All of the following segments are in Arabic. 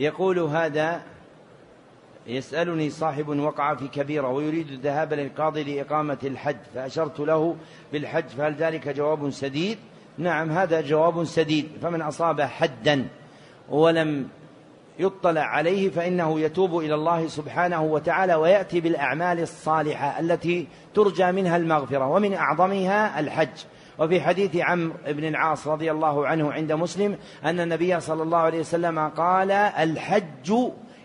يقول هذا يسألني صاحب وقع في كبيرة ويريد الذهاب للقاضي لإقامة الحج فأشرت له بالحج فهل ذلك جواب سديد؟ نعم هذا جواب سديد فمن أصاب حدا ولم يطلع عليه فإنه يتوب إلى الله سبحانه وتعالى ويأتي بالأعمال الصالحة التي ترجى منها المغفرة ومن أعظمها الحج. وفي حديث عمرو بن العاص رضي الله عنه عند مسلم أن النبي صلى الله عليه وسلم قال الحج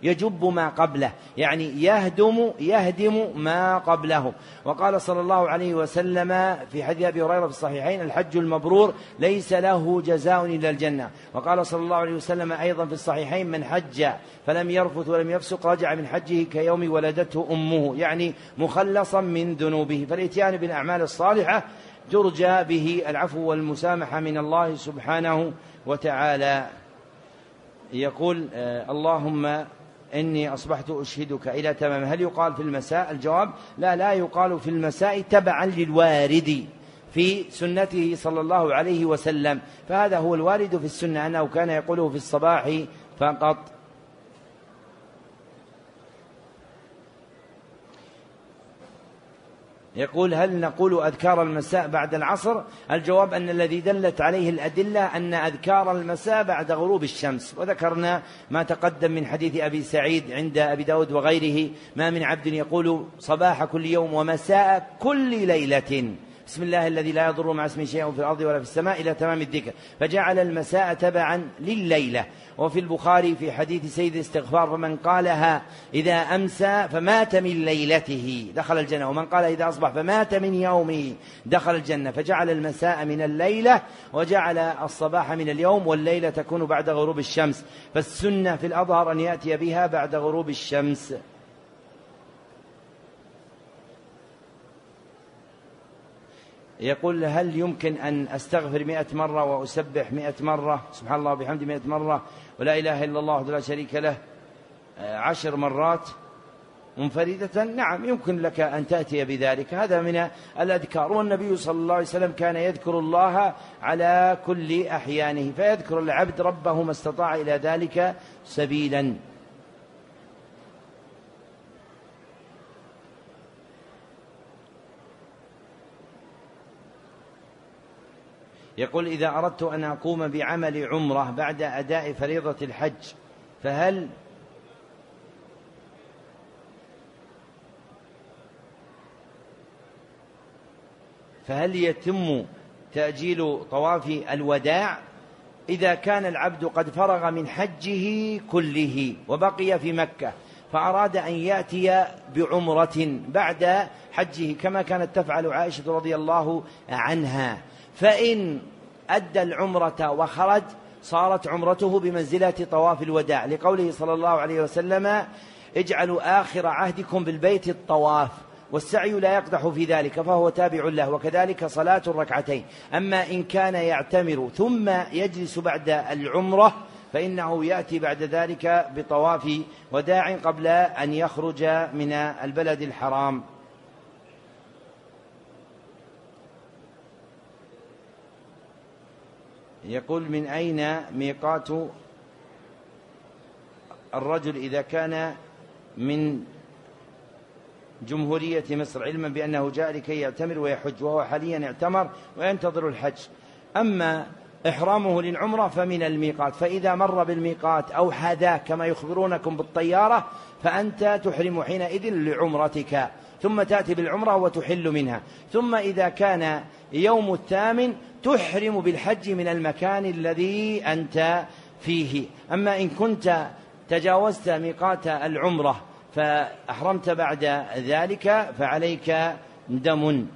يجب ما قبله يعني يهدم يهدم ما قبله. وقال صلى الله عليه وسلم في حديث أبي هريرة في الصحيحين الحج المبرور ليس له جزاء إلا الجنة. وقال صلى الله عليه وسلم أيضا في الصحيحين من حج فلم يرفث ولم يفسق رجع من حجه كيوم ولدته أمه يعني مخلصا من ذنوبه. فالإتيان بالأعمال الصالحة ترجى به العفو والمسامحة من الله سبحانه وتعالى. يقول آه اللهم إني أصبحت أشهدك إلى تمام. هل يقال في المساء؟ الجواب لا لا يقال في المساء تبعا للوارد في سنته صلى الله عليه وسلم. فهذا هو الوارد في السنة أنه كان يقوله في الصباح فقط. يقول هل نقول أذكار المساء بعد العصر؟ الجواب أن الذي دلت عليه الأدلة أن أذكار المساء بعد غروب الشمس. وذكرنا ما تقدم من حديث أبي سعيد عند أبي داود وغيره ما من عبد يقول صباح كل يوم ومساء كل ليلة. بسم الله الذي لا يضر مع اسمه شيء في الأرض ولا في السماء إلى تمام الذكر. فجعل المساء تبعا لليلة. وفي البخاري في حديث سيد الاستغفار فمن قالها إذا أمسى فمات من ليلته. دخل الجنة. ومن قال إذا أصبح فمات من يومه. دخل الجنة. فجعل المساء من الليلة وجعل الصباح من اليوم والليلة تكون بعد غروب الشمس. فالسنة في الأظهر أن يأتي بها بعد غروب الشمس. يقول هل يمكن أن أستغفر مئة مرة وأسبح مئة مرة؟ سبحان الله وبحمده مئة مرة. ولا إله إلا الله لا شريك له. آه، عشر مرات. منفردة؟ نعم يمكن لك أن تأتي بذلك. هذا من الأذكار. والنبي صلى الله عليه وسلم كان يذكر الله على كل أحيانه فيذكر العبد ربه ما استطاع إلى ذلك سبيلا. يقول إذا أردت أن أقوم بعمل عمرة بعد أداء فريضة الحج فهل فهل يتم تأجيل طواف الوداع إذا كان العبد قد فرغ من حجه كله وبقي في مكة فأراد أن يأتي بعمرة بعد حجه كما كانت تفعل عائشة رضي الله عنها؟ فإن أدى العمرة وخرج صارت عمرته بمنزلة طواف الوداع لقوله صلى الله عليه وسلم اجعلوا آخر عهدكم بالبيت الطواف والسعي لا يقدح في ذلك فهو تابع له وكذلك صلاة الركعتين. أما إن كان يعتمر ثم يجلس بعد العمرة فإنه يأتي بعد ذلك بطواف وداع قبل أن يخرج من البلد الحرام. يقول من أين ميقات الرجل إذا كان من جمهورية مصر علما بأنه جاء لكي يعتمر ويحج وهو حاليا اعتمر وينتظر الحج. أما إحرامه للعمرة فمن الميقات. فإذا مر بالميقات أو حذاه كما يخبرونكم بالطيارة فأنت تحرم حينئذ لعمرتك. ثم تأتي بالعمرة وتحل منها. ثم إذا كان يوم الثامن تحرم بالحج من المكان الذي أنت فيه. أما إن كنت تجاوزت ميقات العمرة فأحرمت بعد ذلك فعليك دم.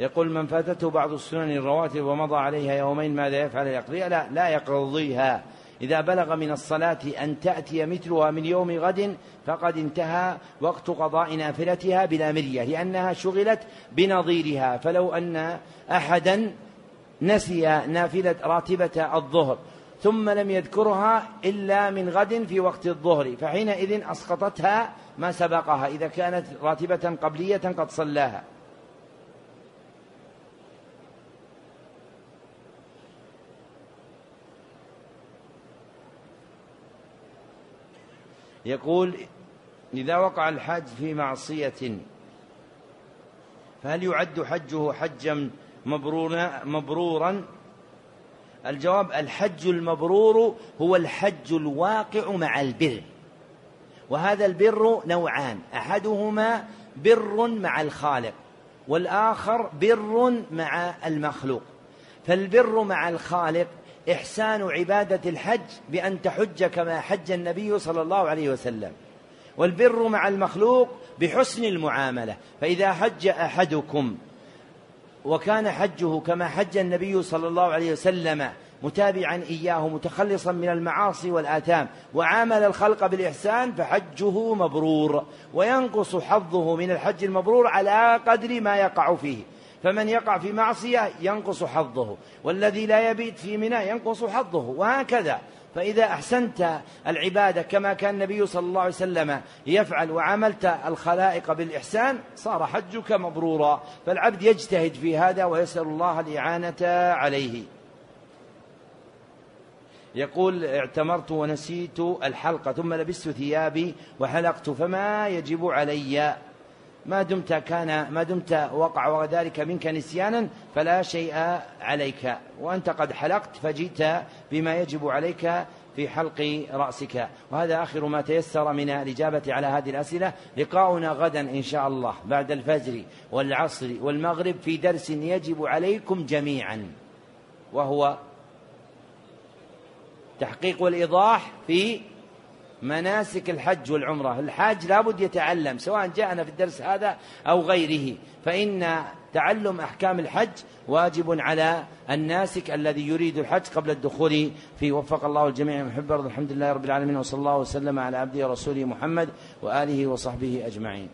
يقول من فاتته بعض السنن الرواتب ومضى عليها يومين ماذا يفعل؟ يقضيها؟ لا لا يقضيها. إذا بلغ من الصلاة أن تأتي مثلها من يوم غد فقد انتهى وقت قضاء نافلتها بلا مرية لأنها شغلت بنظيرها. فلو أن أحدا نسي نافلة راتبة الظهر ثم لم يذكرها إلا من غد في وقت الظهر فحينئذ أسقطتها ما سبقها إذا كانت راتبة قبلية قد صلاها. يقول إذا وقع الحاج في معصية فهل يعد حجه حجا مبرورا؟ مبرورا؟ الجواب الحج المبرور هو الحج الواقع مع البر. وهذا البر نوعان أحدهما بر مع الخالق والآخر بر مع المخلوق. فالبر مع الخالق إحسان عبادة الحج بأن تحج كما حج النبي صلى الله عليه وسلم. والبر مع المخلوق بحسن المعاملة. فإذا حج أحدكم وكان حجه كما حج النبي صلى الله عليه وسلم متابعا إياه متخلصا من المعاصي والآثام وعامل الخلق بالإحسان فحجه مبرور. وينقص حظه من الحج المبرور على قدر ما يقع فيه. فمن يقع في معصية ينقص حظه والذي لا يبيت في منى ينقص حظه وهكذا. فإذا أحسنت العبادة كما كان النبي صلى الله عليه وسلم يفعل وعاملت الخلائق بالإحسان صار حجك مبرورا. فالعبد يجتهد في هذا ويسأل الله الإعانة عليه. يقول اعتمرت ونسيت الحلقة ثم لبست ثيابي وحلقت فما يجب علي ما دمت كان ما دمت وقع ذلك منك نسيانا فلا شيء عليك. وأنت قد حلقت فجئت بما يجب عليك في حلق رأسك. وهذا آخر ما تيسر من الإجابة على هذه الأسئلة. لقاؤنا غدا إن شاء الله بعد الفجر والعصر والمغرب في درس يجب عليكم جميعا. وهو تحقيق الإيضاح في مناسك الحج والعمرة. الحاج لابد يتعلم سواء جاءنا في الدرس هذا أو غيره. فإن تعلم أحكام الحج واجب على الناسك الذي يريد الحج قبل الدخول فيه وفق الله الجميع. محب الحمد لله رب العالمين وصلى الله وسلم على عبده ورسوله محمد وآله وصحبه أجمعين.